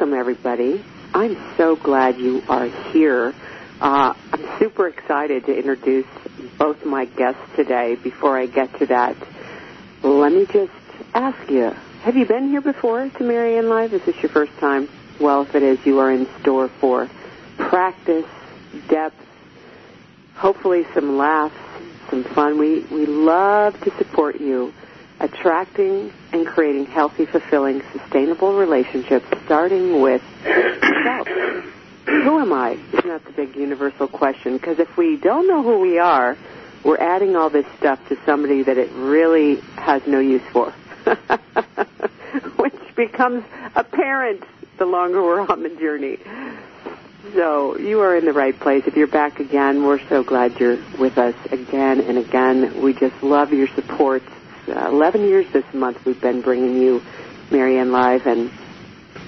Welcome everybody. I'm so glad you are here. Uh, I'm super excited to introduce both my guests today. Before I get to that, let me just ask you, have you been here before to Marianne Live? Is this your first time? Well, if it is, you are in store for practice, depth, hopefully some laughs, some fun. We, we love to support you attracting and creating healthy, fulfilling, sustainable relationships, starting with self. Who am I? Isn't that the big universal question? Because if we don't know who we are, we're adding all this stuff to somebody that it really has no use for, which becomes apparent the longer we're on the journey. So you are in the right place. If you're back again, we're so glad you're with us again and again. We just love your support uh, 11 years this month we've been bringing you Marianne Live and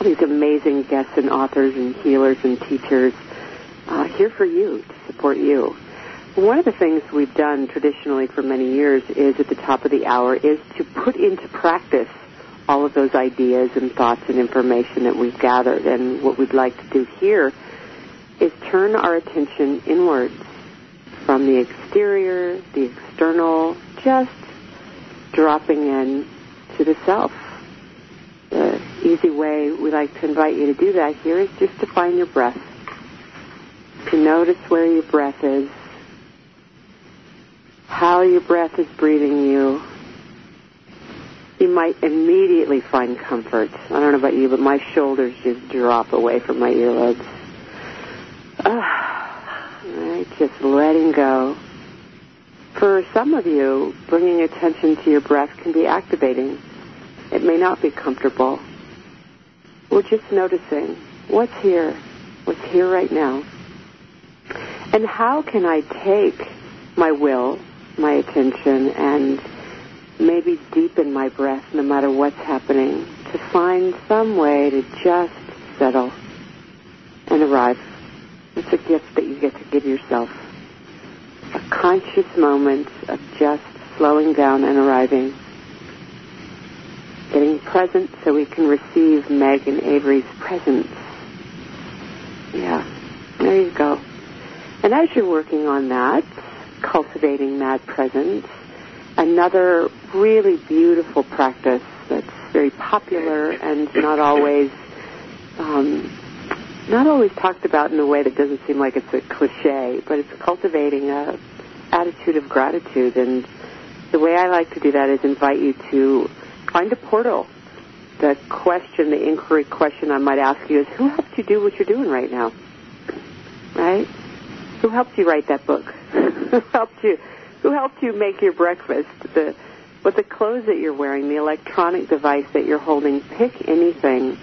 these amazing guests and authors and healers and teachers uh, here for you, to support you. One of the things we've done traditionally for many years is at the top of the hour is to put into practice all of those ideas and thoughts and information that we've gathered. And what we'd like to do here is turn our attention inwards from the exterior, the external, just dropping in to the self. The easy way we like to invite you to do that here is just to find your breath. To notice where your breath is, how your breath is breathing you. You might immediately find comfort. I don't know about you, but my shoulders just drop away from my earlobes. Uh, just letting go for some of you, bringing attention to your breath can be activating. It may not be comfortable. We're just noticing what's here, what's here right now. And how can I take my will, my attention, and maybe deepen my breath no matter what's happening to find some way to just settle and arrive. It's a gift that you get to give yourself conscious moment of just slowing down and arriving. Getting present so we can receive Meg and Avery's presence. Yeah, there you go. And as you're working on that, cultivating that presence, another really beautiful practice that's very popular and not always um, not always talked about in a way that doesn't seem like it's a cliche, but it's cultivating a attitude of gratitude. And the way I like to do that is invite you to find a portal. The question, the inquiry question I might ask you is, who helped you do what you're doing right now? Right? Who helped you write that book? who helped you? Who helped you make your breakfast? The what the clothes that you're wearing, the electronic device that you're holding, pick anything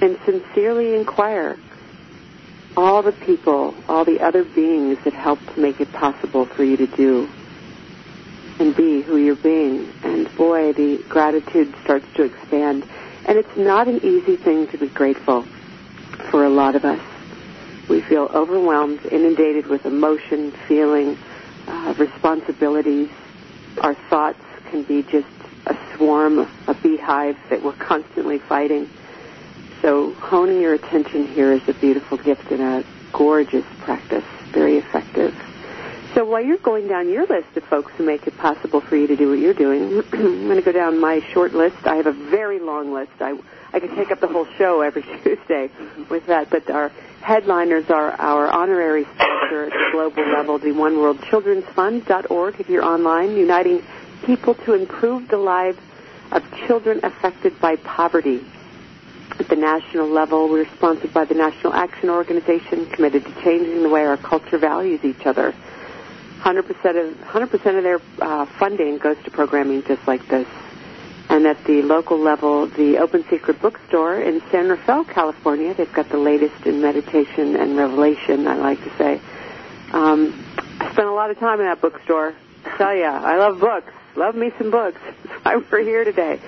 and sincerely inquire all the people, all the other beings that helped make it possible for you to do and be who you're being. And boy, the gratitude starts to expand. And it's not an easy thing to be grateful for a lot of us. We feel overwhelmed, inundated with emotion, feeling, uh, responsibilities. Our thoughts can be just a swarm, a beehive that we're constantly fighting. So honing your attention here is a beautiful gift and a gorgeous practice, very effective. So while you're going down your list of folks who make it possible for you to do what you're doing, I'm going to go down my short list. I have a very long list. I, I could take up the whole show every Tuesday with that, but our headliners are our honorary sponsor at the global level, the One World Children's Fund.org if you're online, uniting people to improve the lives of children affected by poverty. At the national level, we're sponsored by the National Action Organization, committed to changing the way our culture values each other. 100% of 100% of their uh, funding goes to programming just like this. And at the local level, the Open Secret Bookstore in San Rafael, California, they've got the latest in meditation and revelation, I like to say. Um, I spent a lot of time in that bookstore. I tell ya, I love books. Love me some books. That's why we're here today.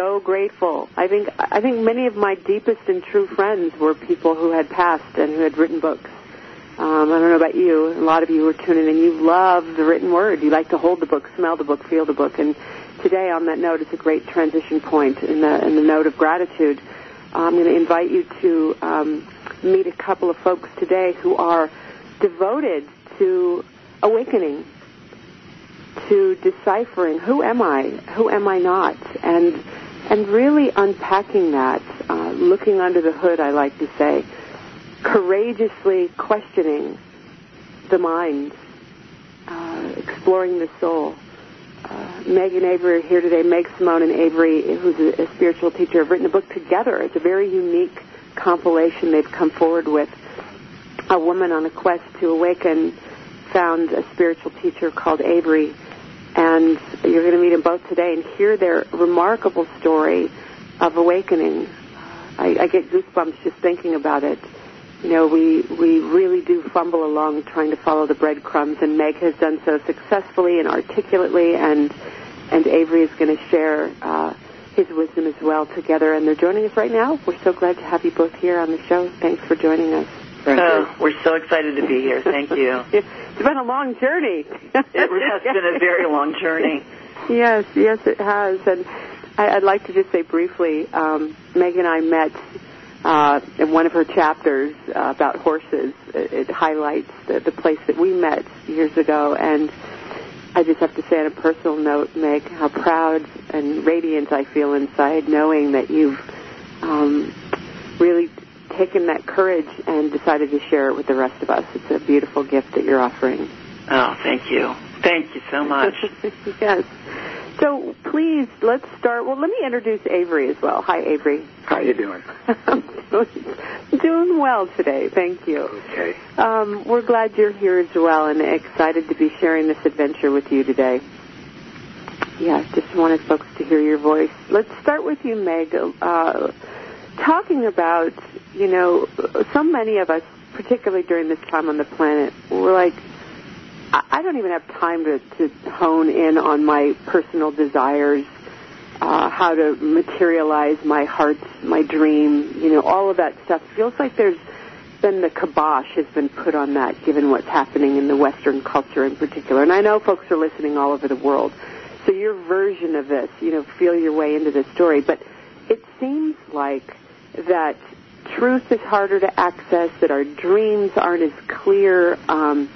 So grateful. I think I think many of my deepest and true friends were people who had passed and who had written books. Um, I don't know about you. A lot of you were tuning in. You love the written word. You like to hold the book, smell the book, feel the book. And today, on that note, it's a great transition point in the in the note of gratitude. I'm going to invite you to um, meet a couple of folks today who are devoted to awakening, to deciphering who am I, who am I not, and and really unpacking that, uh, looking under the hood. I like to say, courageously questioning the mind, uh, exploring the soul. Uh, Meg and Avery are here today. Meg Simone and Avery, who's a, a spiritual teacher, have written a book together. It's a very unique compilation they've come forward with. A woman on a quest to awaken found a spiritual teacher called Avery, and you're going to meet them both today and hear their remarkable story of awakening. I, I get goosebumps just thinking about it. You know, we we really do fumble along trying to follow the breadcrumbs, and Meg has done so successfully and articulately, and and Avery is going to share uh, his wisdom as well together. And they're joining us right now. We're so glad to have you both here on the show. Thanks for joining us. Oh, we're so excited to be here. Thank you. it's been a long journey. it has been a very long journey. Yes, yes, it has. And I, would like to just say briefly, um, Meg and I met uh, in one of her chapters uh, about horses. It, it highlights the, the place that we met years ago, and I just have to say on a personal note, Meg, how proud and radiant I feel inside knowing that you've um, really taken that courage and decided to share it with the rest of us. It's a beautiful gift that you're offering. Oh, thank you. Thank you so much. yes. So please, let's start. Well, let me introduce Avery as well. Hi, Avery. How are you doing? Doing well today. Thank you. Okay. Um, we're glad you're here as well and excited to be sharing this adventure with you today. Yeah, just wanted folks to hear your voice. Let's start with you, Meg. Uh, talking about, you know, so many of us, particularly during this time on the planet, we're like, I don't even have time to, to hone in on my personal desires, uh, how to materialize my heart's, my dream, you know, all of that stuff. Feels like there's been the kibosh has been put on that given what's happening in the Western culture in particular. And I know folks are listening all over the world. So your version of this, you know, feel your way into this story. But it seems like that truth is harder to access, that our dreams aren't as clear. Um,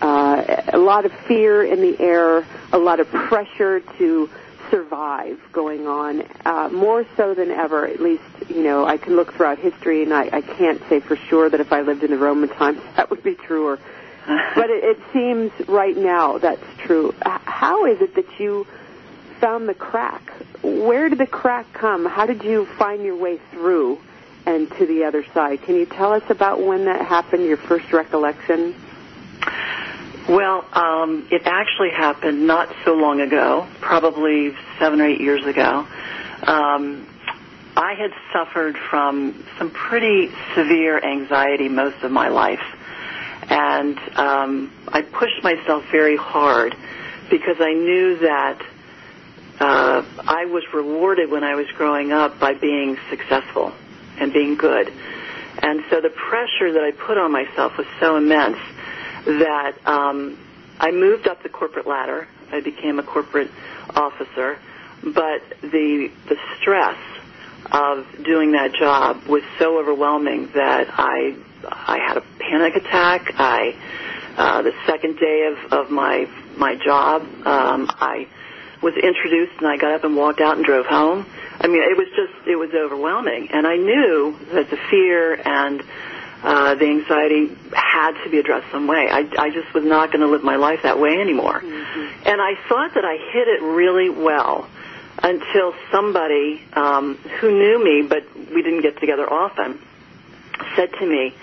uh, a lot of fear in the air, a lot of pressure to survive going on, uh, more so than ever. At least, you know, I can look throughout history, and I, I can't say for sure that if I lived in the Roman times that would be true. Or, but it, it seems right now that's true. How is it that you found the crack? Where did the crack come? How did you find your way through and to the other side? Can you tell us about when that happened? Your first recollection? Well, um, it actually happened not so long ago, probably seven or eight years ago. Um, I had suffered from some pretty severe anxiety most of my life. And um, I pushed myself very hard because I knew that uh, I was rewarded when I was growing up by being successful and being good. And so the pressure that I put on myself was so immense that um, I moved up the corporate ladder. I became a corporate officer, but the the stress of doing that job was so overwhelming that I I had a panic attack. I uh, the second day of of my my job, um, I was introduced and I got up and walked out and drove home. I mean, it was just it was overwhelming, and I knew that the fear and Uh, the anxiety had to be addressed some way. I, I just was not going to live my life that way anymore. Mm-hmm. And I thought that I hid it really well until somebody um, who knew me, but we didn't get together often, said to me,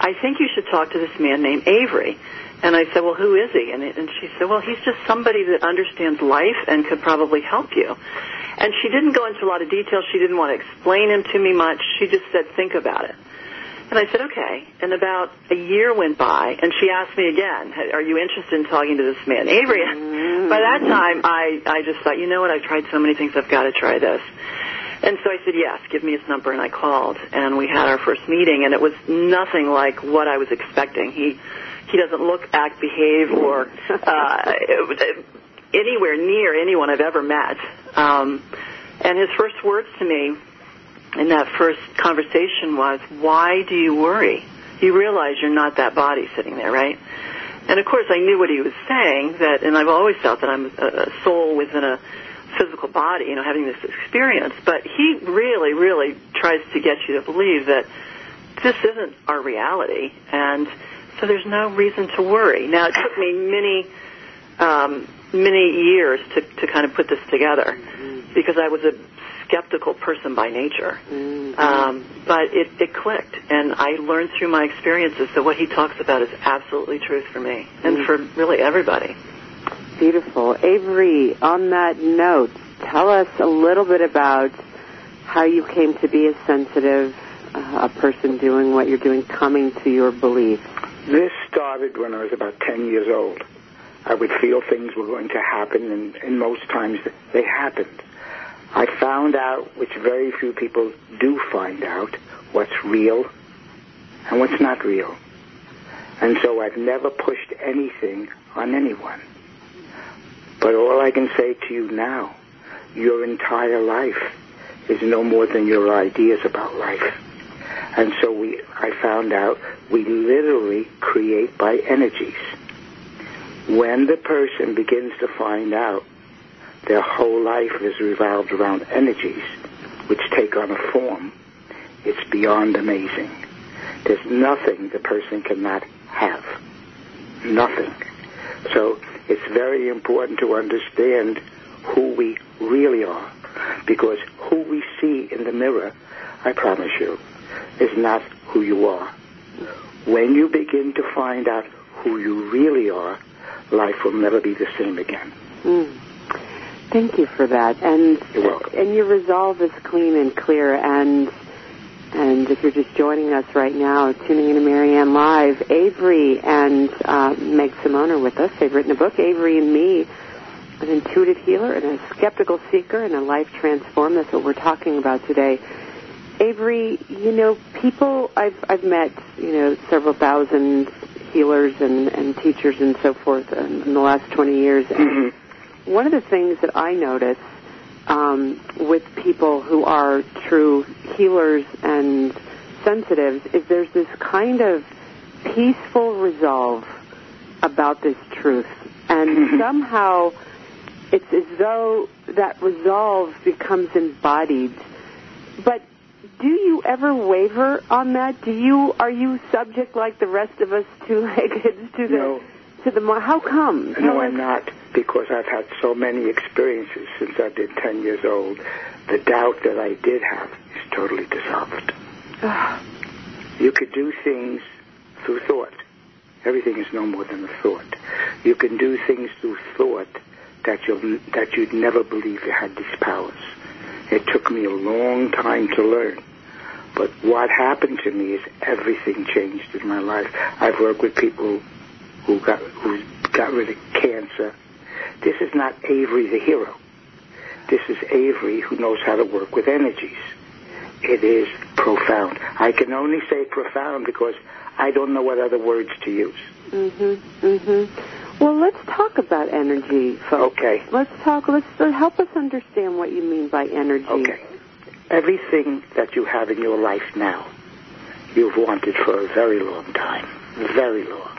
I think you should talk to this man named Avery. And I said, well, who is he? And, and she said, well, he's just somebody that understands life and could probably help you. And she didn't go into a lot of detail. She didn't want to explain him to me much. She just said, think about it. And I said, okay. And about a year went by, and she asked me again, are you interested in talking to this man, Avery? By that time, I, I just thought, you know what, I've tried so many things, I've got to try this. And so I said, yes, give me his number, and I called, and we had our first meeting, and it was nothing like what I was expecting. He, he doesn't look, act, behave, or uh, anywhere near anyone I've ever met. Um, and his first words to me in that first conversation was, why do you worry? You realize you're not that body sitting there, right? And of course I knew what he was saying, that, and I've always felt that I'm a soul within a physical body, you know, having this experience, but he really, really tries to get you to believe that this isn't our reality, and so there's no reason to worry. Now, it took me many, um, many years to, to kind of put this together mm-hmm. because I was a skeptical person by nature. Mm-hmm. Um, but it, it clicked, and I learned through my experiences that what he talks about is absolutely truth for me and mm-hmm. for really everybody. Beautiful. Avery, on that note, tell us a little bit about how you came to be a sensitive uh, a person doing what you're doing, coming to your beliefs. This started when I was about 10 years old. I would feel things were going to happen, and, and most times they happened. I found out, which very few people do find out, what's real and what's not real. And so I've never pushed anything on anyone. But all I can say to you now, your entire life is no more than your ideas about life. And so we, I found out we literally create by energies. When the person begins to find out their whole life is revolved around energies, which take on a form, it's beyond amazing. There's nothing the person cannot have. Nothing. So it's very important to understand who we really are. Because who we see in the mirror, I promise you, is not who you are. When you begin to find out who you really are, life will never be the same again. Mm. Thank you for that. And You're welcome. and your resolve is clean and clear. And and if you're just joining us right now, tuning in to Marianne Live, Avery and uh, Meg Simone are with us. They've written a book, Avery and Me, an intuitive healer and a skeptical seeker and a life transform. That's what we're talking about today. Avery, you know, people I've I've met, you know, several thousand healers and, and teachers and so forth in, in the last 20 years. Mm-hmm. One of the things that I notice um, with people who are true healers and sensitives is there's this kind of peaceful resolve about this truth. And mm-hmm. somehow it's as though that resolve becomes embodied. But do you ever waver on that? Do you are you subject like the rest of us two-legged to the no. to the how come? No, I'm not because I've had so many experiences since I've been 10 years old. The doubt that I did have is totally dissolved. you could do things through thought. Everything is no more than a thought. You can do things through thought that you that you'd never believe you had these powers. It took me a long time to learn. But what happened to me is everything changed in my life. I've worked with people who got who got rid of cancer. This is not Avery the hero. This is Avery who knows how to work with energies. It is profound. I can only say profound because I don't know what other words to use. Mhm. Mhm. Well, let's talk about energy, folks. Okay. Let's talk. Let's uh, help us understand what you mean by energy. Okay. Everything that you have in your life now, you've wanted for a very long time, very long,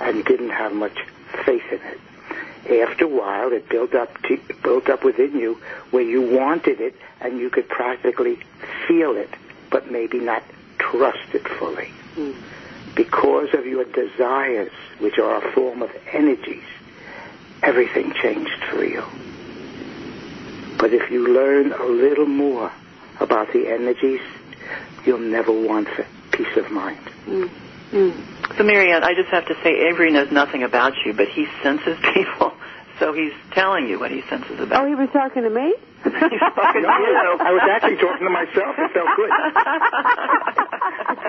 and didn't have much faith in it. After a while, it built up, to, built up within you where you wanted it, and you could practically feel it, but maybe not trust it fully. Mm. Because of your desires, which are a form of energies, everything changed for you. But if you learn a little more about the energies, you'll never want peace of mind. Mm. Mm. So, Marianne, I just have to say, Avery knows nothing about you, but he senses people. So he's telling you what he senses about. Oh, he was talking to me. he's talking No, to you. I was actually talking to myself. It felt good.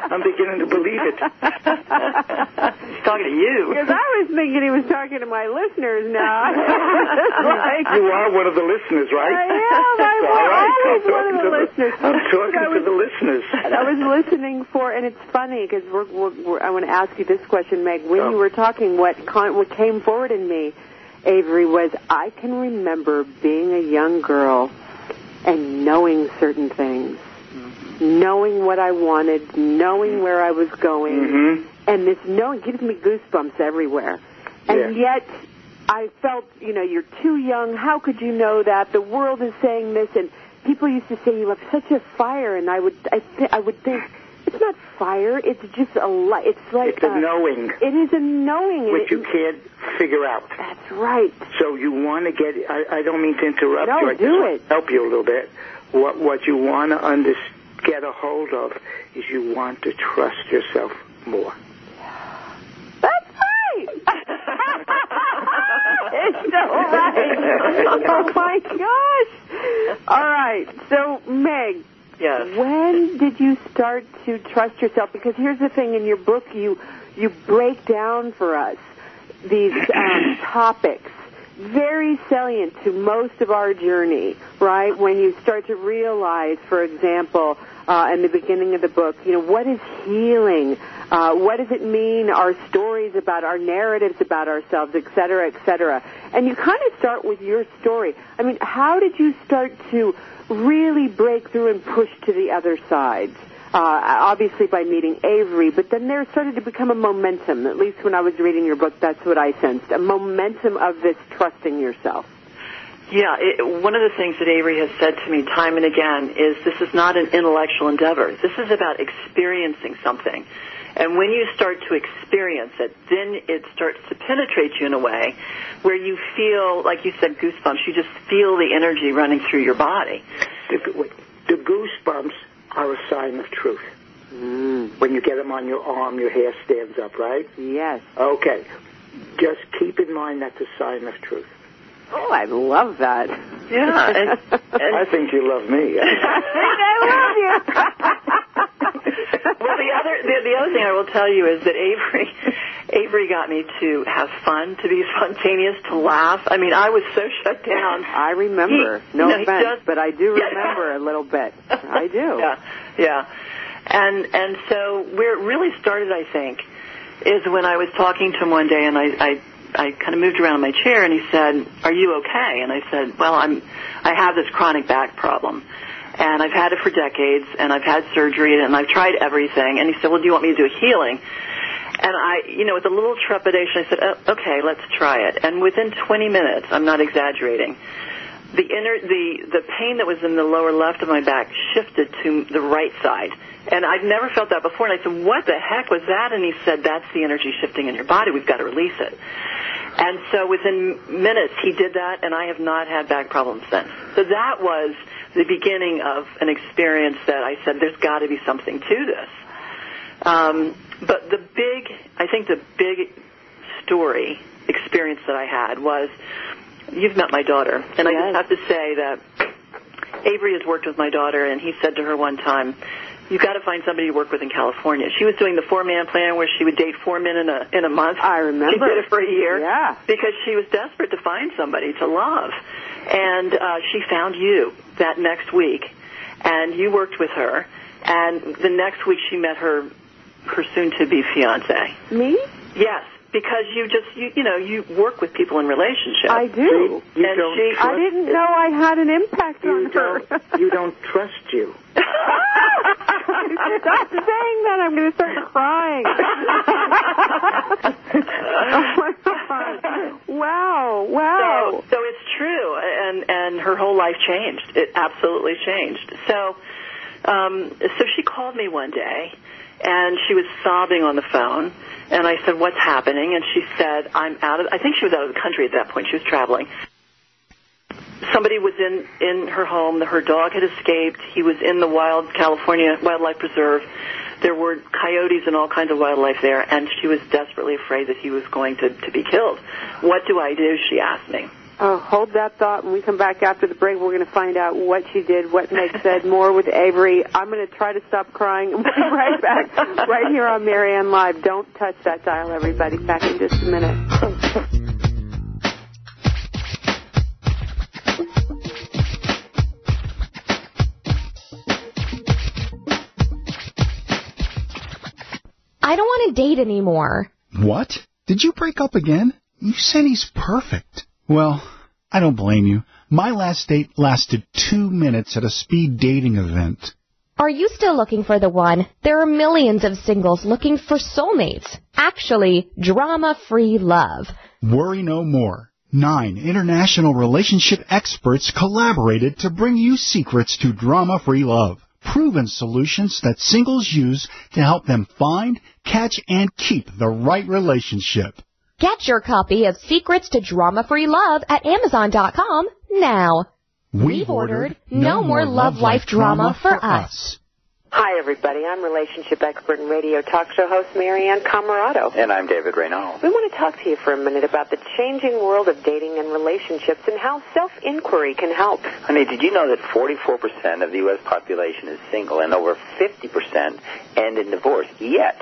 I'm beginning to believe it. he's talking to you. Because I was thinking he was talking to my listeners now. like, You are one of the listeners, right? I am. I'm All right. always I'm one of talking the listeners. I'm talking But I to was- the listeners. I was listening for, and it's funny because we're, we're, we're, I want to ask you this question, Meg. When Oh. you were talking, what con- what came forward in me, Avery, was I can remember being a young girl and knowing certain things, knowing what I wanted, knowing where I was going, Mm-hmm. and this knowing gives me goosebumps everywhere. And Yeah. yet, I felt, you know, you're too young. How could you know that? The world is saying this, and people used to say you have such a fire, and I would, I, th- I would think it's not fire. It's just a light. It's like It's a knowing, It is a knowing. which and you it- can't figure out. That's right. So you want to get, I, I don't mean to interrupt No, you. I just do want it. help you a little bit. What, what you want to under, get a hold of is you want to trust yourself more. That's right. it's so right. Oh my gosh. All right. So, Meg, Yes. When did you start to trust yourself? Because here's the thing: in your book, you you break down for us these um, topics, very salient to most of our journey. Right when you start to realize, for example, uh, in the beginning of the book, you know what is healing. Uh, what does it mean? Our stories about our narratives about ourselves, et cetera, et cetera. And you kind of start with your story. I mean, how did you start to really break through and push to the other side. Uh, obviously by meeting Avery, but then there started to become a momentum. At least when I was reading your book, that's what I sensed. A momentum of this trusting yourself. Yeah, it, one of the things that Avery has said to me time and again is this is not an intellectual endeavor. This is about experiencing something. And when you start to experience it, then it starts to penetrate you in a way where you feel, like you said, goosebumps. You just feel the energy running through your body. The, the goosebumps are a sign of truth. Mm. When you get them on your arm, your hair stands up, right? Yes. Okay. Just keep in mind that's a sign of truth. Oh, I love that. Yeah, and, and I think you love me. I think I love you. well, the other the, the other thing I will tell you is that Avery Avery got me to have fun, to be spontaneous, to laugh. I mean, I was so shut down. I remember. He- no no, offense, just- but I do Yeah. remember a little bit. I do. Yeah, yeah. And and so where it really started, I think, is when I was talking to him one day, and I I, I kind of moved around in my chair, and he said, "Are you okay?" And I said, "Well, I'm. I have this chronic back problem." And I've had it for decades, and I've had surgery, and I've tried everything. And he said, "Well, do you want me to do a healing?" And I, you know, with a little trepidation, I said, oh, "Okay, let's try it." And within 20 minutes, I'm not exaggerating, the inner the the pain that was in the lower left of my back shifted to the right side. And I'd never felt that before. And I said what the heck was that? And he said that's the energy shifting in your body. We've got to release it. And so within minutes he did that and I have not had back problems since. So that was the beginning of an experience that I said there's got to be something to this. Um, but the big I think the big story experience that I had was you've met my daughter, and I Yes. just have to say that Avery has worked with my daughter, and he said to her one time, "You've got to find somebody to work with in California." She was doing the four-man plan where she would date four men in a in a month. I remember. She did it for a year. Yeah. Because she was desperate to find somebody to love, and uh, she found you that next week, and you worked with her, and the next week she met her her soon-to-be fiance. Me? Yes, because you just you you know you work with people in relationships. I do. See, you And don't she- trust I didn't know I had an impact You on her. don't, you don't trust you. Stop saying that. I'm going to start crying. oh my God. Wow. Wow. So, so it's true, and and her whole life changed. It absolutely changed. So, um, so she called me one day, and she was sobbing on the phone. And I said, "What's happening?" And she said, "I'm out of. I think she was out of the country at that point. She was traveling. Somebody was in in her home. Her dog had escaped. He was in the wild California Wildlife Preserve. There were coyotes and all kinds of wildlife there, and she was desperately afraid that he was going to to be killed. What do I do? She asked me. Oh, hold that thought. When we come back after the break, we're going to find out what she did, what Meg said, more with Avery. I'm going to try to stop crying and we'll be right back, right here on Marianne Live. Don't touch that dial, everybody. Back in just a minute. I don't want to date anymore. What? Did you break up again? You said he's perfect. Well, I don't blame you. My last date lasted two minutes at a speed dating event. Are you still looking for the one? There are millions of singles looking for soulmates. Actually, drama-free love. Worry no more. Nine international relationship experts collaborated to bring you secrets to drama-free love. Proven solutions that singles use to help them find, catch, and keep the right relationship. Get your copy of Secrets to Drama-Free Love at Amazon.com now. We've ordered No More Love Life Drama for Us. Hi, everybody. I'm relationship expert and radio talk show host Marianne Camarado. And I'm David Reynal. We want to talk to you for a minute about the changing world of dating and relationships and how self-inquiry can help. Honey, did you know that 44% of the U.S. population is single and over 50% end in divorce? Yet,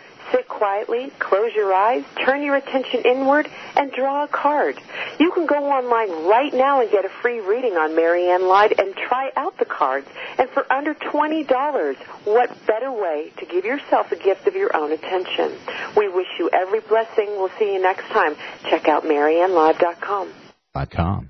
Sit quietly, close your eyes, turn your attention inward, and draw a card. You can go online right now and get a free reading on Marianne Live and try out the cards. And for under $20, what better way to give yourself a gift of your own attention? We wish you every blessing. We'll see you next time. Check out MarianneLive.com. .com.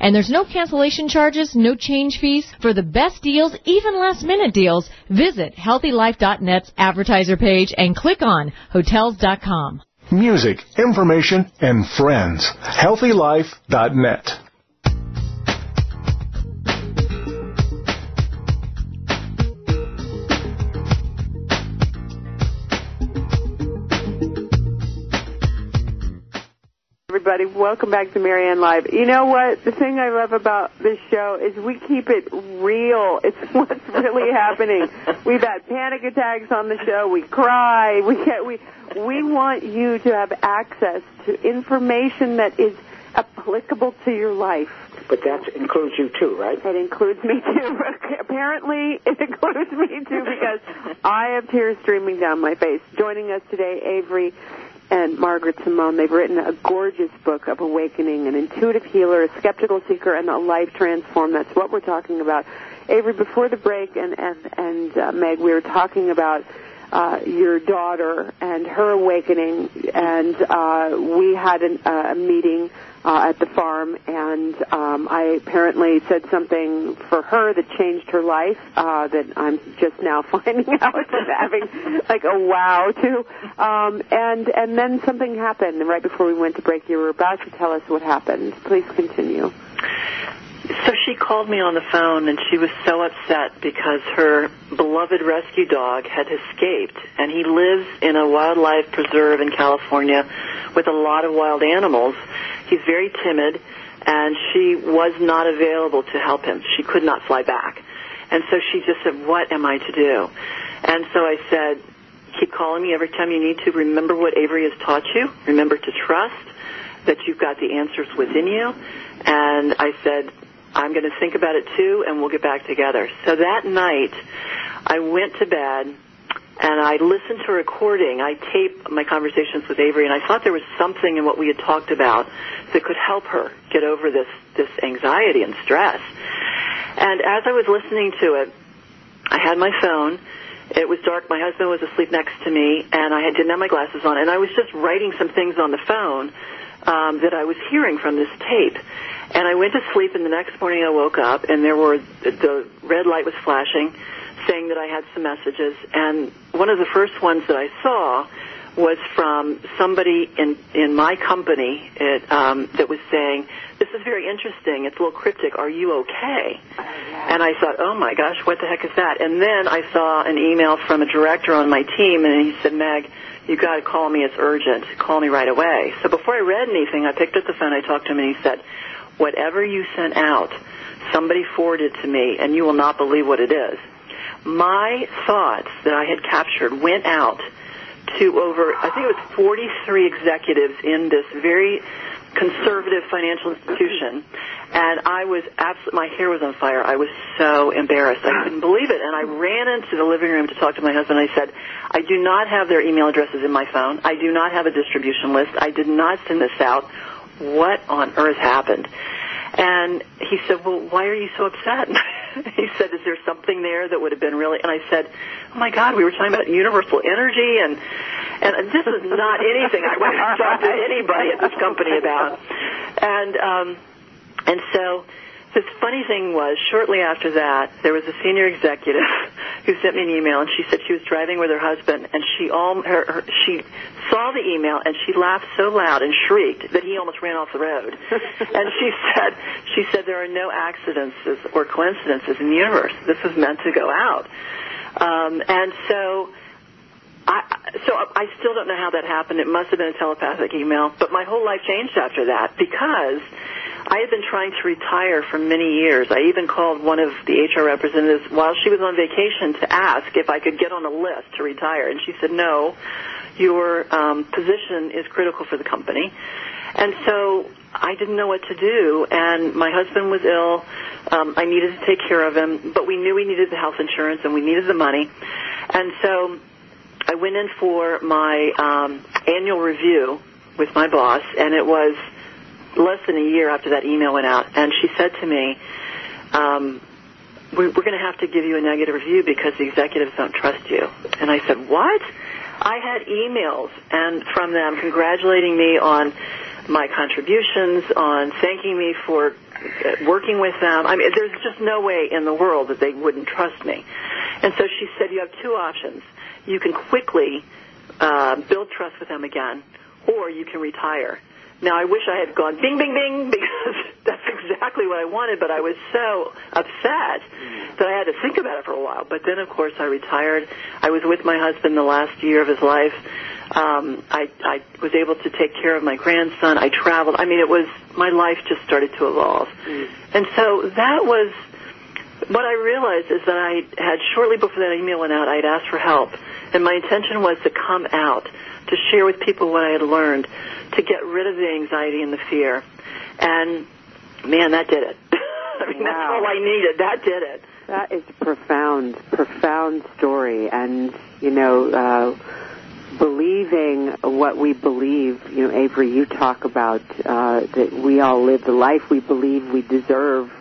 And there's no cancellation charges, no change fees. For the best deals, even last minute deals, visit healthylife.net's advertiser page and click on hotels.com. Music, information, and friends. healthylife.net. Everybody, welcome back to Marianne Live. You know what? The thing I love about this show is we keep it real. It's what's really happening. We've had panic attacks on the show. We cry. We get, we we want you to have access to information that is applicable to your life. But that includes you too, right? It includes me too. Apparently, it includes me too because I have tears streaming down my face. Joining us today, Avery and Margaret Simone. They've written a gorgeous book of awakening, an intuitive healer, a skeptical seeker, and a life transform. That's what we're talking about. Avery, before the break, and and and uh, Meg, we were talking about uh, your daughter and her awakening, and uh, we had an, uh, a meeting uh, at the farm, and um, I apparently said something for her that changed her life uh, that I'm just now finding out and having like a wow to. Um, and and then something happened right before we went to break. You were about to tell us what happened. Please continue. So she called me on the phone and she was so upset because her beloved rescue dog had escaped and he lives in a wildlife preserve in California with a lot of wild animals. He's very timid and she was not available to help him. She could not fly back. And so she just said, what am I to do? And so I said, keep calling me every time you need to. Remember what Avery has taught you. Remember to trust that you've got the answers within you. And I said, I'm going to think about it too, and we'll get back together. So that night, I went to bed, and I listened to a recording. I taped my conversations with Avery, and I thought there was something in what we had talked about that could help her get over this this anxiety and stress. And as I was listening to it, I had my phone. It was dark. My husband was asleep next to me, and I had, didn't have my glasses on, and I was just writing some things on the phone um, that I was hearing from this tape. And I went to sleep, and the next morning I woke up, and there were the red light was flashing, saying that I had some messages. And one of the first ones that I saw was from somebody in in my company it, um, that was saying, "This is very interesting. It's a little cryptic. Are you okay?" And I thought, "Oh my gosh, what the heck is that?" And then I saw an email from a director on my team, and he said, "Meg." You got to call me. It's urgent. Call me right away. So before I read anything, I picked up the phone. I talked to him, and he said, "Whatever you sent out, somebody forwarded to me, and you will not believe what it is." My thoughts that I had captured went out to over, I think it was 43 executives in this very conservative financial institution. And I was absolutely, my hair was on fire. I was so embarrassed. I couldn't believe it. And I ran into the living room to talk to my husband. I said, I do not have their email addresses in my phone. I do not have a distribution list. I did not send this out. What on earth happened? And he said, well, why are you so upset? he said, is there something there that would have been really, and I said, oh my God, we were talking about universal energy and, and this is not anything I would have talked to anybody at this company about. And, um, and so, the funny thing was, shortly after that, there was a senior executive who sent me an email, and she said she was driving with her husband, and she all her, her she saw the email, and she laughed so loud and shrieked that he almost ran off the road. and she said, she said there are no accidents or coincidences in the universe. This was meant to go out, um, and so. I, so I still don't know how that happened. It must have been a telepathic email, but my whole life changed after that because I had been trying to retire for many years. I even called one of the HR representatives while she was on vacation to ask if I could get on a list to retire, and she said, "No, your um, position is critical for the company." And so I didn't know what to do, and my husband was ill. Um, I needed to take care of him, but we knew we needed the health insurance and we needed the money, and so I went in for my um, annual review with my boss, and it was less than a year after that email went out, and she said to me, um, we're, going to have to give you a negative review because the executives don't trust you. And I said, what? I had emails and from them congratulating me on my contributions, on thanking me for working with them. I mean, there's just no way in the world that they wouldn't trust me. And so she said, you have two options. You can quickly uh, build trust with them again, or you can retire. Now, I wish I had gone bing, bing, bing, because that's exactly what I wanted, but I was so upset that I had to think about it for a while. But then, of course, I retired. I was with my husband the last year of his life. Um, I, I was able to take care of my grandson. I traveled. I mean, it was, my life just started to evolve. Mm. And so that was, what I realized is that I had, shortly before that email went out, I had asked for help. And my intention was to come out, to share with people what I had learned to get rid of the anxiety and the fear. And man, that did it. I mean, wow. that's all I needed. That did it. That is a profound, profound story. And, you know, uh, believing what we believe, you know, Avery, you talk about uh, that we all live the life we believe we deserve.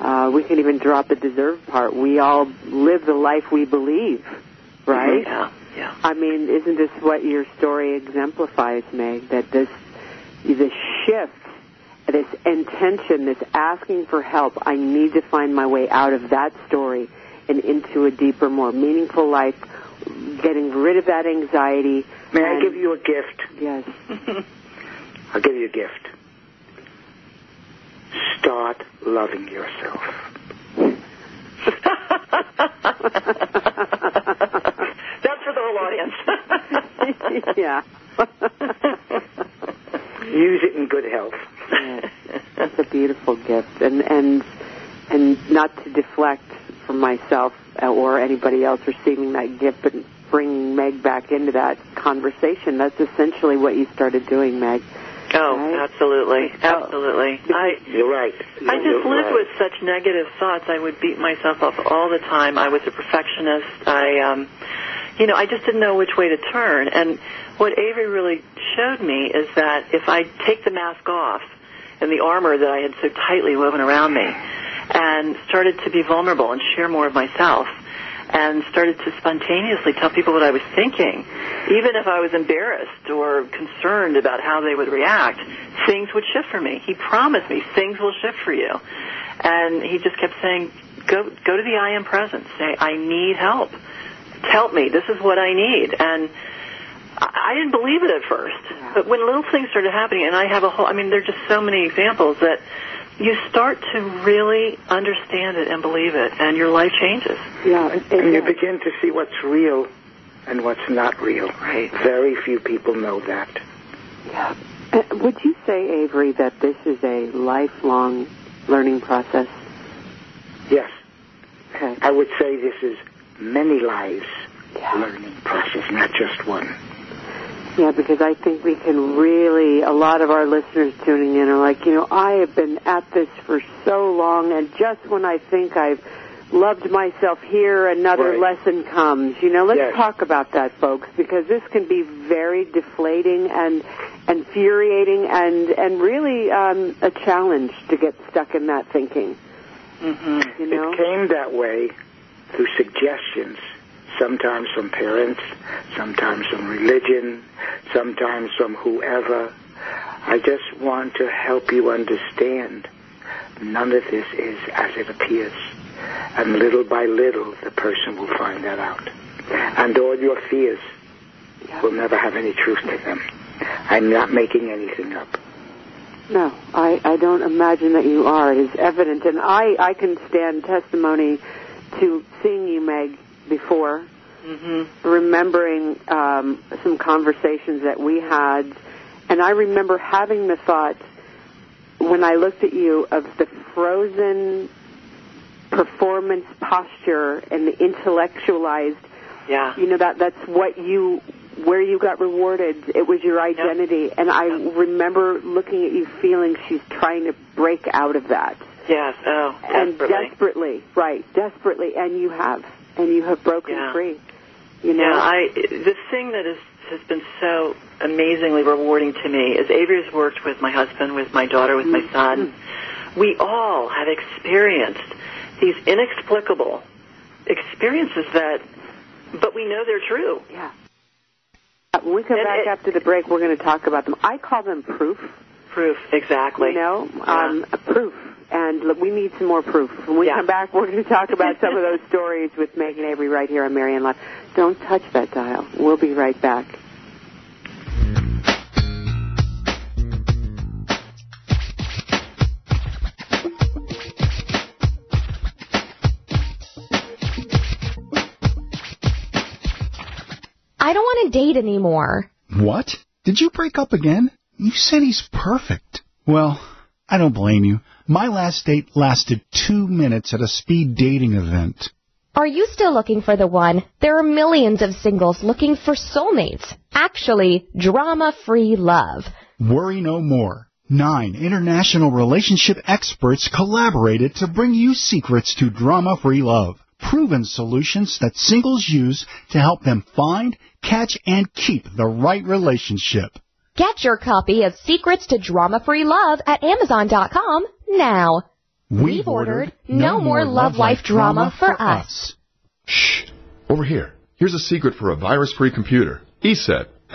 Uh, we can even drop the deserve part. We all live the life we believe, Mm-hmm. right? Yeah. Yeah. I mean, isn't this what your story exemplifies, Meg? That this, this shift, this intention, this asking for help, I need to find my way out of that story and into a deeper, more meaningful life, getting rid of that anxiety. May I give you a gift? Yes. I'll give you a gift. Start loving yourself. audience. yeah. Use it in good health. Yes. That's a beautiful gift, and and and not to deflect from myself or anybody else receiving that gift, but bringing Meg back into that conversation. That's essentially what you started doing, Meg. Oh, right? absolutely, absolutely. I, You're right. You're, I just lived right. with such negative thoughts. I would beat myself up all the time. I was a perfectionist. I um, you know, I just didn't know which way to turn. And what Avery really showed me is that if I take the mask off and the armor that I had so tightly woven around me and started to be vulnerable and share more of myself and started to spontaneously tell people what I was thinking, even if I was embarrassed or concerned about how they would react, things would shift for me. He promised me things will shift for you. And he just kept saying, go, go to the I am present. Say, I need help. Help me. This is what I need. And I didn't believe it at first. But when little things started happening, and I have a whole, I mean, there are just so many examples that you start to really understand it and believe it, and your life changes. Yeah, And you begin to see what's real and what's not real. Right. Very few people know that. Yeah. Uh, would you say, Avery, that this is a lifelong learning process? Yes. Okay. I would say this is many lives learning process, not just one. Yeah, because I think we can really, a lot of our listeners tuning in are like, you know, I have been at this for so long, and just when I think I've loved myself here, another Right. lesson comes. You know, let's Yes. talk about that, folks, because this can be very deflating and infuriating and and really um, a challenge to get stuck in that thinking. Mm-hmm. You know, It came that way through suggestions, sometimes from parents, sometimes from religion, sometimes from whoever. I just want to help you understand none of this is as it appears. And little by little, the person will find that out. And all your fears will never have any truth to them. I'm not making anything up. No, I, I don't imagine that you are. It is evident, and I, I can stand testimony to seeing you, Meg, before, Mm-hmm. remembering um, some conversations that we had, and I remember having the thought when I looked at you of the frozen performance posture and the intellectualized Yeah. you know that that's what you where you got rewarded. It was your identity. And i remember looking at you feeling she's trying to break out of that Yes. Oh, and desperately. desperately right desperately and you have and you have broken Yeah. free you know Yeah, I the thing that is has been so amazingly rewarding to me is Avery has worked with my husband, with my daughter, with my son. We all have experienced these inexplicable experiences that, but we know they're true. Yeah. Uh, when we come And back it- after the break we're going to talk about them i call them proof Proof, exactly. you know Yeah. um proof and look, we need some more proof when we Yeah. come back we're going to talk about some of those stories with meg and avery right here on marianne live don't touch that dial we'll be right back I don't want to date anymore. What? Did you break up again? You said he's perfect. Well, I don't blame you. My last date lasted two minutes at a speed dating event. Are you still looking for the one? There are millions of singles looking for soulmates. Actually, drama-free love. Worry no more. Nine international relationship experts collaborated to bring you secrets to drama-free love. Proven solutions that singles use to help them find, catch, and keep the right relationship. Get your copy of Secrets to Drama-Free Love at Amazon.com now. We've ordered No More Love Life Drama for Us. Shh. Over here. Here's a secret for a virus-free computer. ESET.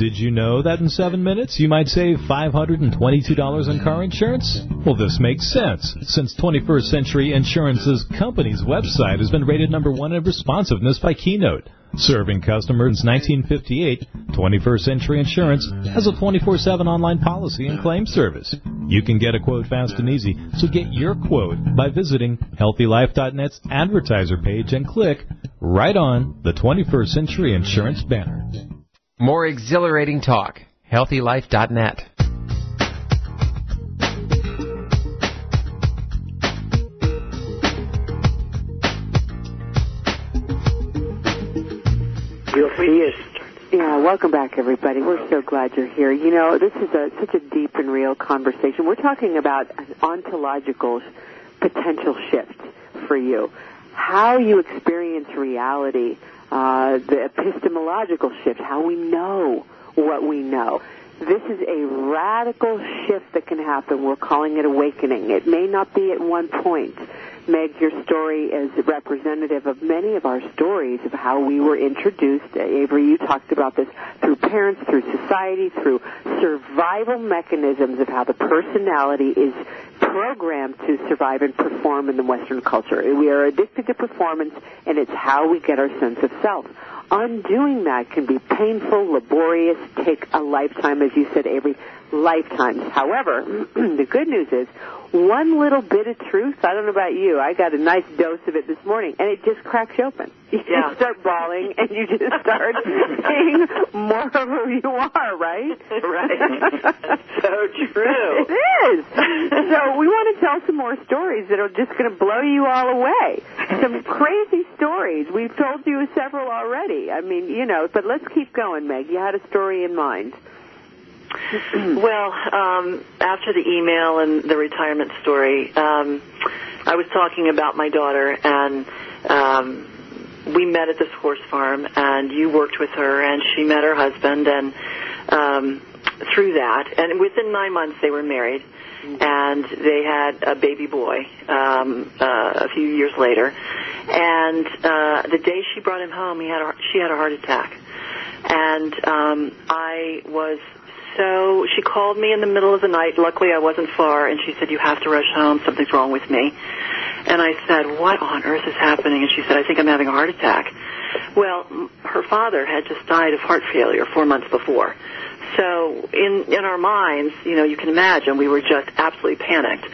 Did you know that in seven minutes you might save $522 in car insurance? Well, this makes sense, since 21st Century Insurance's company's website has been rated number one in responsiveness by Keynote. Serving customers since 1958, 21st Century Insurance has a 24-7 online policy and claim service. You can get a quote fast and easy, so get your quote by visiting HealthyLife.net's advertiser page and click right on the 21st Century Insurance banner. More exhilarating talk. healthylife.net. You'll see us. Yeah, welcome back, everybody. We're so glad you're here. You know, this is a, such a deep and real conversation. We're talking about an ontological potential shift for you, how you experience reality, uh, the epistemological shift, how we know what we know. This is a radical shift that can happen. We're calling it awakening. It may not be at one point. Meg, your story is representative of many of our stories of how we were introduced. Avery, you talked about this through parents, through society, through survival mechanisms of how the personality is programmed to survive and perform in the Western culture. We are addicted to performance, and it's how we get our sense of self. Undoing that can be painful, laborious, take a lifetime, as you said, Avery, lifetimes. However, the good news is one little bit of truth, I don't know about you, I got a nice dose of it this morning, and it just cracks you open. You Yeah. just start bawling, and you just start being more of who you are, right? Right. so true. It is. So we want to tell some more stories that are just going to blow you all away. Some crazy stories. We've told you several already. I mean, you know, but let's keep going, Meg. You had a story in mind. well, um, after the email and the retirement story, um, I was talking about my daughter, and um, we met at this horse farm, and you worked with her, and she met her husband, and um, through that, and within nine months they were married, and they had a baby boy um, uh, a few years later, and uh, the day she brought him home, he had a, she had a heart attack, and um, I was so she called me in the middle of the night. Luckily, I wasn't far, and she said, "You have to rush home. Something's wrong with me." And I said, "What on earth is happening?" And she said, "I think I'm having a heart attack." Well, her father had just died of heart failure four months before. So in in our minds, you know, you can imagine we were just absolutely panicked.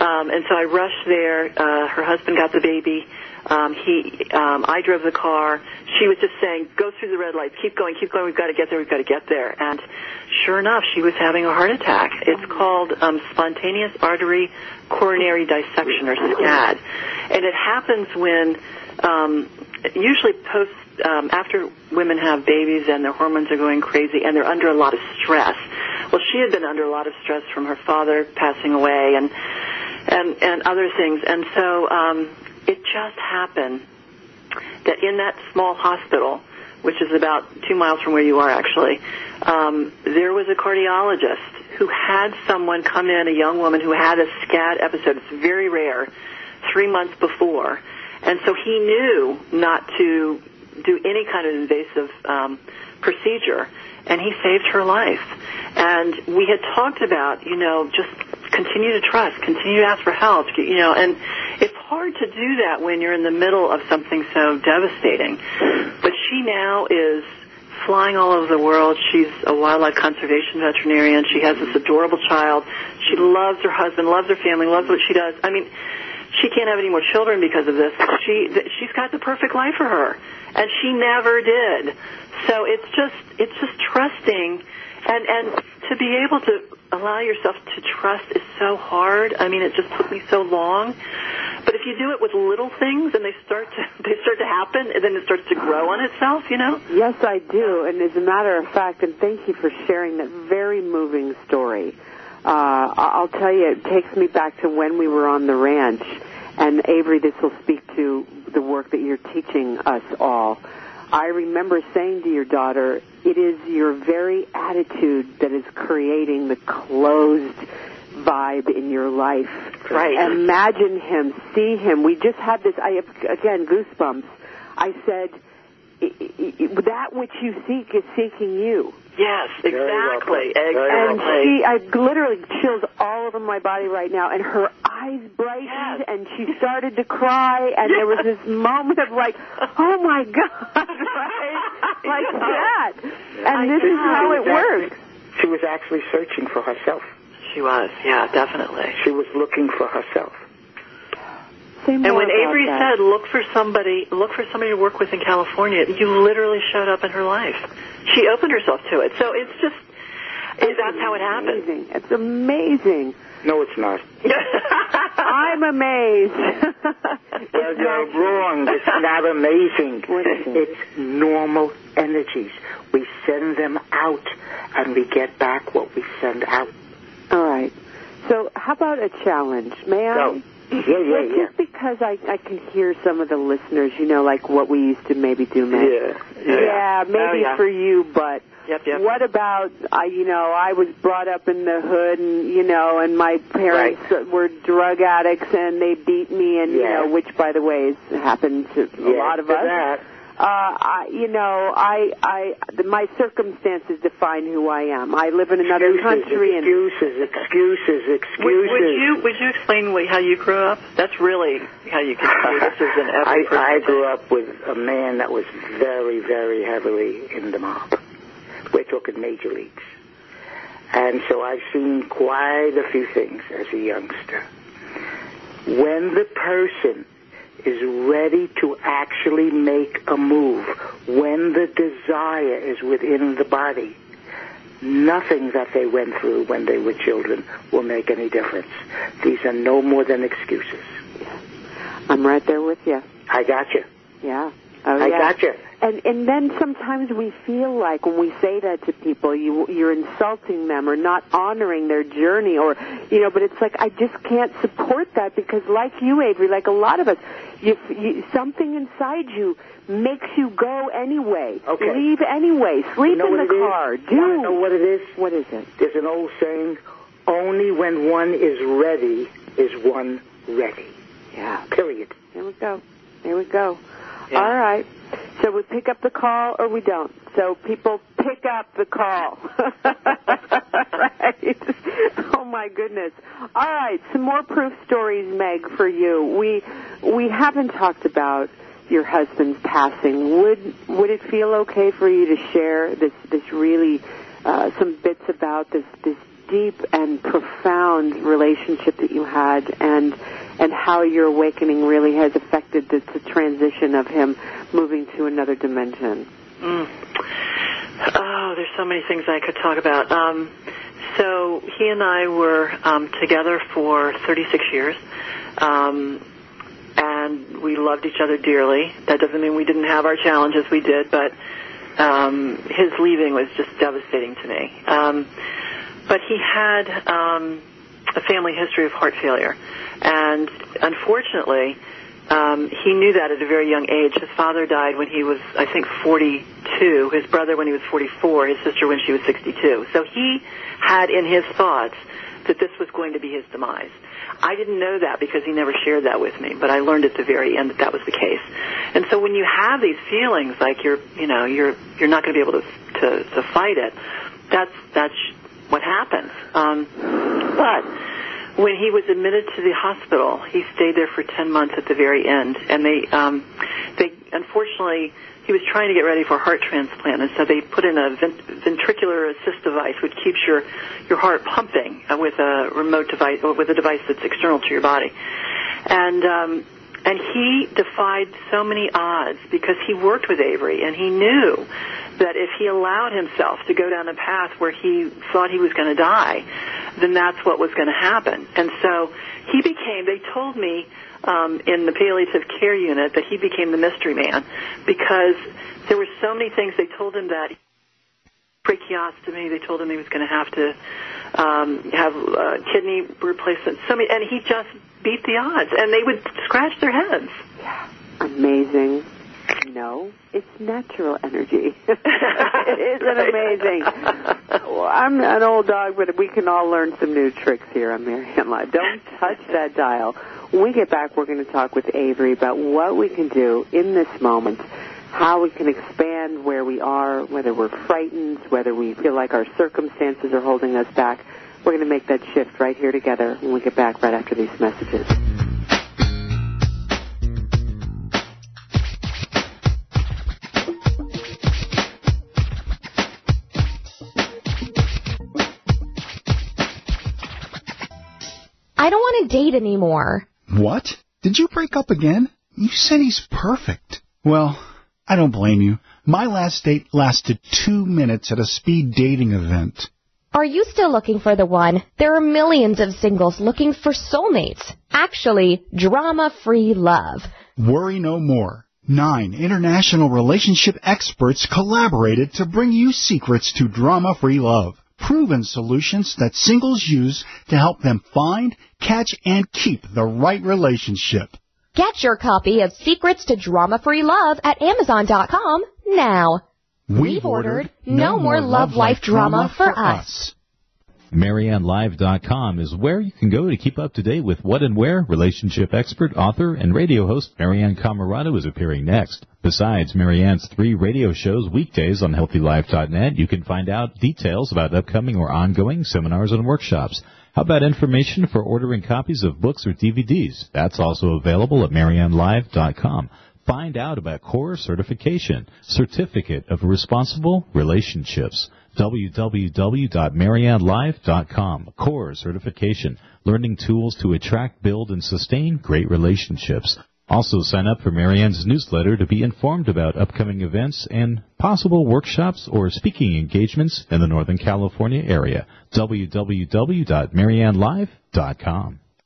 Um, and so I rushed there. Uh, her husband got the baby. Um, he, um, I drove the car. She was just saying, "Go through the red lights. Keep going. Keep going. We've got to get there. We've got to get there." And sure enough, she was having a heart attack. It's called um, spontaneous artery coronary dissection, or SCAD, and it happens when um, usually post um, after women have babies and their hormones are going crazy and they're under a lot of stress. Well, she had been under a lot of stress from her father passing away and and and other things, and so um, it just happened that in that small hospital, which is about two miles from where you are actually, um, there was a cardiologist who had someone come in, a young woman who had a SCAD episode. It's very rare, three months before, and so he knew not to do any kind of invasive um, procedure, and he saved her life. And we had talked about, you know, just continue to trust, continue to ask for help, you know, and it's hard to do that when you're in the middle of something so devastating. But she now is flying all over the world. She's a wildlife conservation veterinarian. She has this adorable child. She loves her husband, loves her family, loves what she does. I mean, she can't have any more children because of this. She she's got the perfect life for her, and she never did. So it's just it's just trusting, and and to be able to allow yourself to trust is so hard. I mean, it just took me so long. But if you do it with little things and they start to they start to happen, and then it starts to grow on itself, you know. Yes, I do. And as a matter of fact, and thank you for sharing that very moving story. Uh, I'll tell you, it takes me back to when we were on the ranch. And Avery, this will speak to the work that you're teaching us all. I remember saying to your daughter, it is your very attitude that is creating the closed vibe in your life. Right. Imagine him, see him. We just had this, I have, again, goosebumps. I said, that which you seek is seeking you. Yes, exactly, And she, I literally chills all over my body right now, and her eyes brightened, and she started to cry, and there was this moment of like, oh my god, right? Like that. And this is how it works. She was actually searching for herself. She was, yeah, definitely. She was looking for herself. Say And when about Avery that. said, "Look for somebody, look for somebody to work with in California," you literally showed up in her life. She opened herself to it. So it's just, That's how it happens. It's amazing. No, it's not. I'm amazed. Well, you're wrong. It's not amazing. It's normal energies. We send them out, and we get back what we send out. All right. So, how about a challenge? May I? Go. Yeah, yeah, Well, yeah. Just because I, I can hear some of the listeners, you know, like what we used to maybe do, man. Yeah, yeah. Yeah, maybe Oh, yeah. for you, but Yep, yep. what about I? You know, I was brought up in the hood, and you know, and my parents were drug addicts, and they beat me, and you know, which by the way has happened to a lot of to us. that. Uh, I, you know, I, I, the, my circumstances define who I am. I live in another Excuses, country, and excuses, excuses, excuses. would you would you explain what, how you grew up? That's really how you can do this is an every I, I grew up with a man that was very, very heavily in the mob. We're talking major leagues. And so I've seen quite a few things as a youngster. When the person is ready to actually make a move, when the desire is within the body, nothing that they went through when they were children will make any difference. These are no more than excuses. I'm right there with you. I got you. Yeah. Oh, I yeah. got you. And and then sometimes we feel like when we say that to people, you you're insulting them or not honoring their journey, or you know. But it's like I just can't support that because, like you, Avery, like a lot of us, you, you something inside you makes you go anyway, Okay. leave anyway, sleep You know in the it is? car, You do. know what it is? What is it? There's an old saying, only when one is ready is one ready. Yeah. Period. There we go. There we go. All right. So we pick up the call or we don't. So people pick up the call. right. Oh my goodness. All right. Some more proof stories, Meg, for you. We we haven't talked about your husband's passing. Would would it feel okay for you to share this this really uh, some bits about this this deep and profound relationship that you had and and how your awakening really has affected the, the transition of him moving to another dimension. Mm. Oh, there's so many things I could talk about. Um, so he and I were um, together for 36 years, um, and we loved each other dearly. That doesn't mean we didn't have our challenges. We did, but um, his leaving was just devastating to me. Um, but he had um, a family history of heart failure, and unfortunately, um, he knew that at a very young age. His father died when he was, I think, 42. His brother when he was 44. His sister when she was 62. So he had in his thoughts that this was going to be his demise. I didn't know that because he never shared that with me, but I learned at the very end that that was the case. And so when you have these feelings like you're, you know, you're you're not going to be able to to to fight it, that's that's what happens. Um, but when he was admitted to the hospital, he stayed there for 10 months at the very end, and they, um, they unfortunately, he was trying to get ready for heart transplant, and so they put in a vent- ventricular assist device, which keeps your your heart pumping with a remote device or with a device that's external to your body, and. Um, and he defied so many odds because he worked with Avery and he knew that if he allowed himself to go down a path where he thought he was going to die, then that's what was going to happen. And so he became, they told me um, in the palliative care unit that he became the mystery man because there were so many things they told him that tracheostomy, they told him he was going to have to um, have uh, kidney replacement, so many, and he just beat the odds, and they would scratch their heads. Yeah, Amazing. No, it's natural energy. it isn't amazing. Well, I'm an old dog, but we can all learn some new tricks here on Marianne Live. Don't touch that dial. When we get back, we're going to talk with Avery about what we can do in this moment, how we can expand where we are, whether we're frightened, whether we feel like our circumstances are holding us back. We're going to make that shift right here together when we get back right after these messages. I don't want to date anymore. What? Did you break up again? You said he's perfect. Well, I don't blame you. My last date lasted two minutes at a speed dating event. Are you still looking for the one? There are millions of singles looking for soulmates. Actually, drama-free love. Worry no more. Nine international relationship experts collaborated to bring you secrets to drama-free love. Proven solutions that singles use to help them find, catch, and keep the right relationship. Get your copy of Secrets to Drama-Free Love at Amazon.com now. We've ordered No More Love Life Drama for Us. MarianneLive.com is where you can go to keep up to date with what and where relationship expert, author, and radio host Marianne Camarado is appearing next. Besides Marianne's three radio shows weekdays on HealthyLife.net, you can find out details about upcoming or ongoing seminars and workshops. How about information for ordering copies of books or DVDs? That's also available at MarianneLive.com. Find out about core certification, certificate of responsible relationships www.mariannelive.com. Core certification, learning tools to attract, build, and sustain great relationships. Also sign up for Marianne's newsletter to be informed about upcoming events and possible workshops or speaking engagements in the Northern California area. www.mariannelive.com.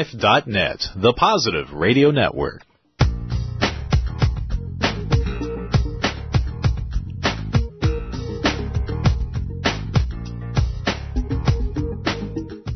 HealthyLife.net, the positive radio network.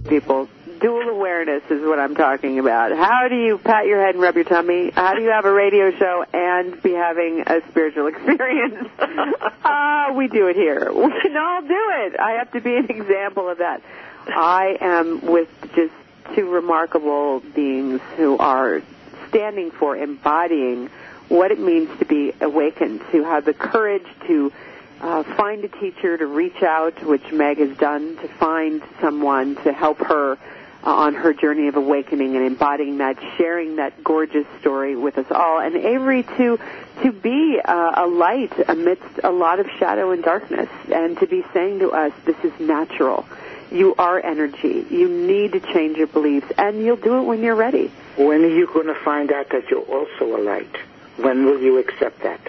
People, dual awareness is what I'm talking about. How do you pat your head and rub your tummy? How do you have a radio show and be having a spiritual experience? Uh, we do it here. We can all do it. I have to be an example of that. I am with just two remarkable beings who are standing for embodying what it means to be awakened, to have the courage to uh, find a teacher, to reach out, which Meg has done, to find someone to help her uh, on her journey of awakening and embodying that, sharing that gorgeous story with us all, and Avery to to be uh, a light amidst a lot of shadow and darkness, and to be saying to us, "This is natural." You are energy. You need to change your beliefs, and you'll do it when you're ready. When are you going to find out that you're also a light? When will you accept that?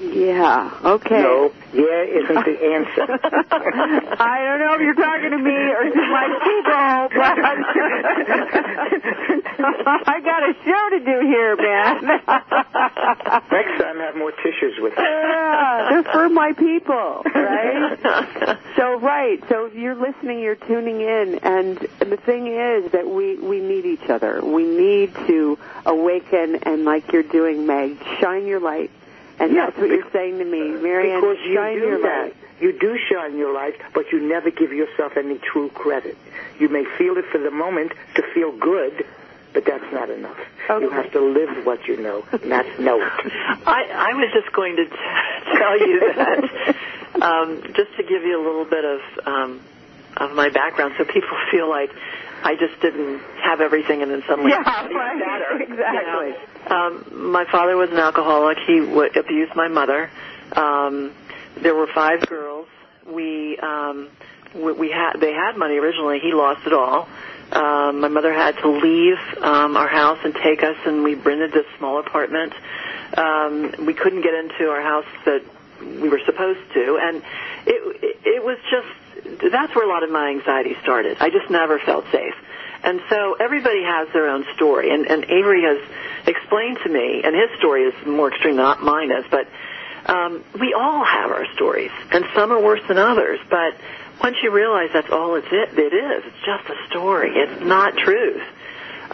Yeah, okay. No, yeah isn't the answer. I don't know if you're talking to me or to my people, but I got a show to do here, man. Next time, have more tissues with you. Yeah, they're for my people, right? so, right, so if you're listening, you're tuning in, and the thing is that we, we need each other. We need to awaken, and like you're doing, Meg, shine your light and yeah, that's what you're saying to me, Marianne. Because you shine do your that. light. You do shine your light, but you never give yourself any true credit. You may feel it for the moment to feel good, but that's not enough. Okay. You have to live what you know, not know it. I, I was just going to t- tell you that, um, just to give you a little bit of um, of my background, so people feel like I just didn't have everything, and then suddenly Yeah, right. better. Exactly. You know? um, my father was an alcoholic. He w- abused my mother. Um, there were five girls. We um, we, we had they had money originally. He lost it all. Um, my mother had to leave um, our house and take us, and we rented this small apartment. Um, we couldn't get into our house that we were supposed to, and it it, it was just that's where a lot of my anxiety started. I just never felt safe. And so everybody has their own story, and, and Avery has explained to me, and his story is more extreme than mine is, but um, we all have our stories, and some are worse than others. But once you realize that's all it's it, it is, it's just a story. It's not truth.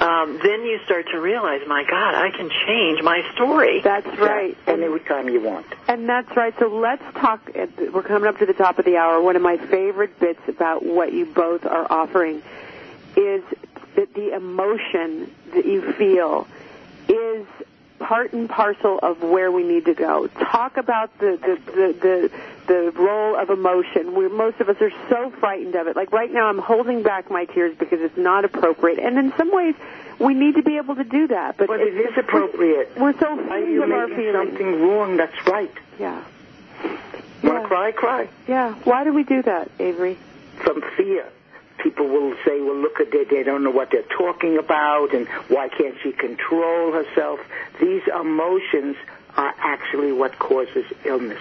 Um, then you start to realize, my God, I can change my story. That's right. Any time you want. And that's right. So let's talk. We're coming up to the top of the hour. One of my favorite bits about what you both are offering is that the emotion that you feel is part and parcel of where we need to go. Talk about the the the the, the role of emotion. We most of us are so frightened of it. Like right now, I'm holding back my tears because it's not appropriate. And in some ways, we need to be able to do that. But, But it is appropriate. We're, we're so you of our feelings. something wrong? That's right. Yeah. Want to cry? Cry. Yeah. Why do we do that, Avery? From fear. People will say, well, look at it. They don't know what they're talking about, and why can't she control herself? These emotions are actually what causes illness.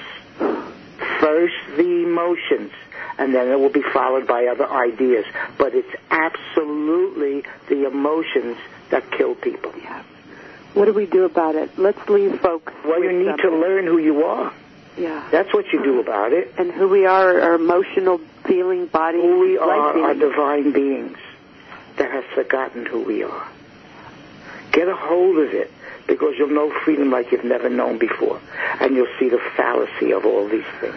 First, the emotions, and then it will be followed by other ideas. But it's absolutely the emotions that kill people. What do we do about it? Let's leave folks. Well, you need to learn who you are. Yeah. That's what you do about it. And who we are, our emotional, feeling body. Who we are are divine beings that have forgotten who we are. Get a hold of it because you'll know freedom like you've never known before. And you'll see the fallacy of all these things.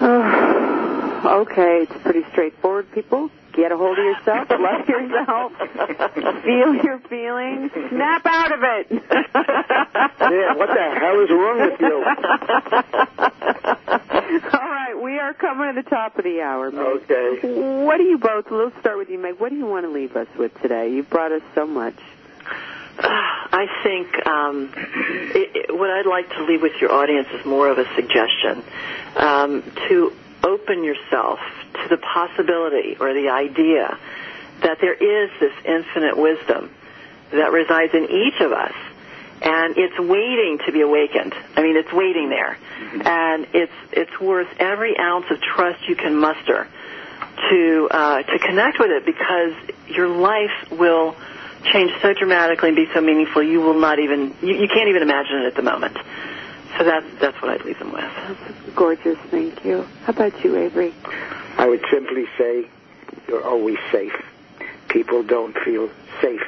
Oh, okay, it's pretty straightforward, people. Get a hold of yourself, love yourself, feel your feelings, snap out of it. yeah, what the hell is wrong with you? All right, we are coming to the top of the hour, Meg. Okay. What do you both, let's start with you, Meg. What do you want to leave us with today? You've brought us so much. I think um, it, it, what I'd like to leave with your audience is more of a suggestion um, to open yourself to the possibility or the idea that there is this infinite wisdom that resides in each of us, and it's waiting to be awakened. I mean, it's waiting there, and it's it's worth every ounce of trust you can muster to uh, to connect with it because your life will change so dramatically and be so meaningful you will not even you, you can't even imagine it at the moment. So that's that's what I'd leave them with. Gorgeous, thank you. How about you, Avery? I would simply say you're always safe. People don't feel safe.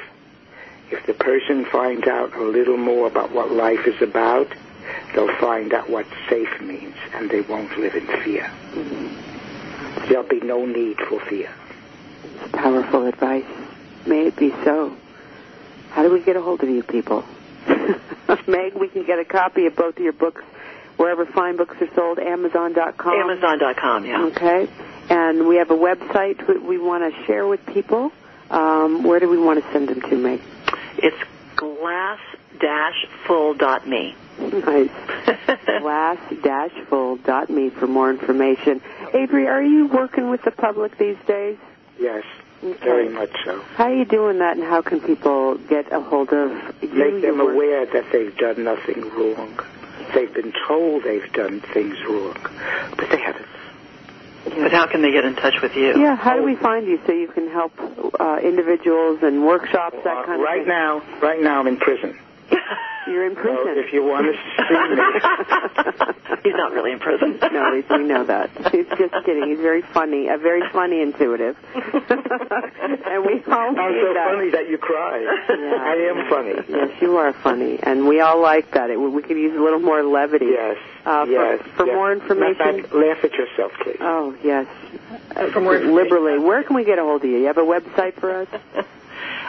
If the person finds out a little more about what life is about, they'll find out what safe means and they won't live in fear. There'll be no need for fear. It's powerful advice. May it be so. How do we get a hold of you people? Meg, we can get a copy of both of your books wherever fine books are sold, Amazon.com. Amazon.com, yeah. Okay. And we have a website we, we want to share with people. Um, where do we want to send them to, Meg? It's glass-full.me. Nice. Glass-full.me for more information. Avery, are you working with the public these days? Yes, Okay. very much so. How are you doing that, and how can people get a hold of you? Make them aware that they've done nothing wrong. They've been told they've done things wrong, but they haven't. But how can they get in touch with you? Yeah, how do we find you so you can help uh, individuals and workshops, that kind of right thing? now, right now I'm in prison. You're in So prison. if you want to see me, He's not really in prison. no, we, we know that. He's just kidding. He's very funny, uh, very funny, intuitive, and we all I'm so that. funny that you cry. Yeah. I am funny. Yes, you are funny, and we all like that. It, we could use a little more levity. Yes. Uh, for, yes. for yes. more information. Matter of fact, laugh at yourself, please. Oh yes. For more liberally. Where can we get a hold of you? You have a website for us?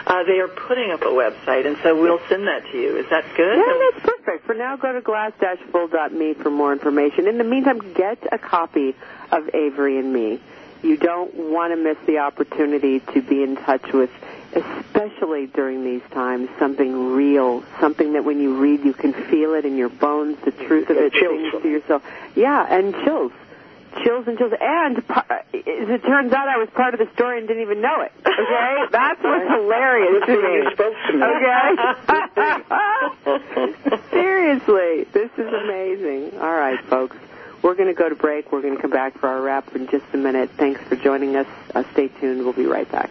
Uh, they are putting up a website, and so we'll send that to you. Is that good? Yeah, that's perfect. For now, go to glass-full.me for more information. In the meantime, get a copy of Avery and Me. You don't want to miss the opportunity to be in touch with, especially during these times, something real, something that when you read, you can feel it in your bones, the truth of it, things to yourself. Yeah, and chills. Chills and chills. And as it turns out, I was part of the story and didn't even know it. Okay? That's what's hilarious to me. You spoke to me. Okay? Seriously, this is amazing. All right, folks. We're going to go to break. We're going to come back for our wrap in just a minute. Thanks for joining us. Uh, stay tuned. We'll be right back.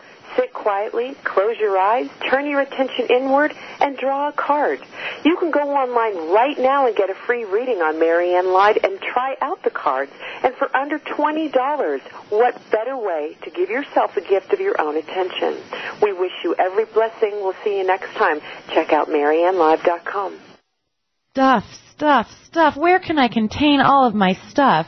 Sit quietly, close your eyes, turn your attention inward, and draw a card. You can go online right now and get a free reading on Marianne Live and try out the cards. And for under $20, what better way to give yourself a gift of your own attention? We wish you every blessing. We'll see you next time. Check out MarianneLive.com. Stuff, stuff, stuff. Where can I contain all of my stuff?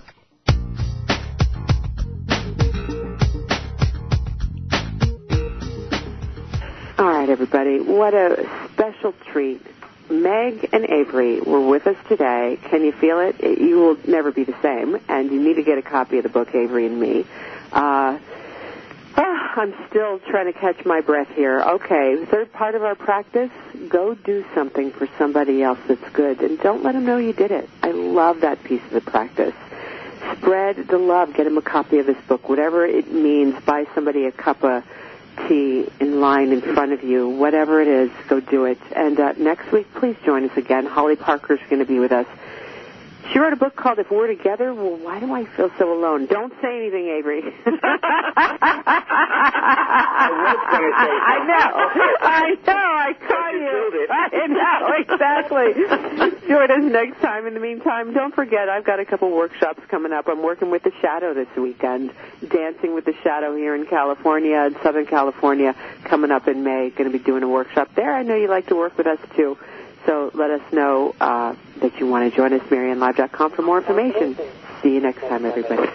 Everybody. What a special treat. Meg and Avery were with us today. Can you feel it? it? You will never be the same, and you need to get a copy of the book, Avery and Me. Uh, ah, I'm still trying to catch my breath here. Okay, third part of our practice, go do something for somebody else that's good, and don't let them know you did it. I love that piece of the practice. Spread the love. Get them a copy of this book, whatever it means. Buy somebody a cup of tea in line in front of you. Whatever it is, go do it. And uh, next week, please join us again. Holly Parker's going to be with us. She wrote a book called If We're Together. Well, why do I feel so alone? Don't say anything, Avery. I know. I know. I caught you. I know. Exactly. Join us next time. In the meantime, don't forget, I've got a couple workshops coming up. I'm working with the Shadow this weekend. Dancing with the Shadow here in California, in Southern California, coming up in May. Going to be doing a workshop there. I know you like to work with us, too. So let us know uh, that you want to join us, MarianneLive.com for more information. See you next time, everybody.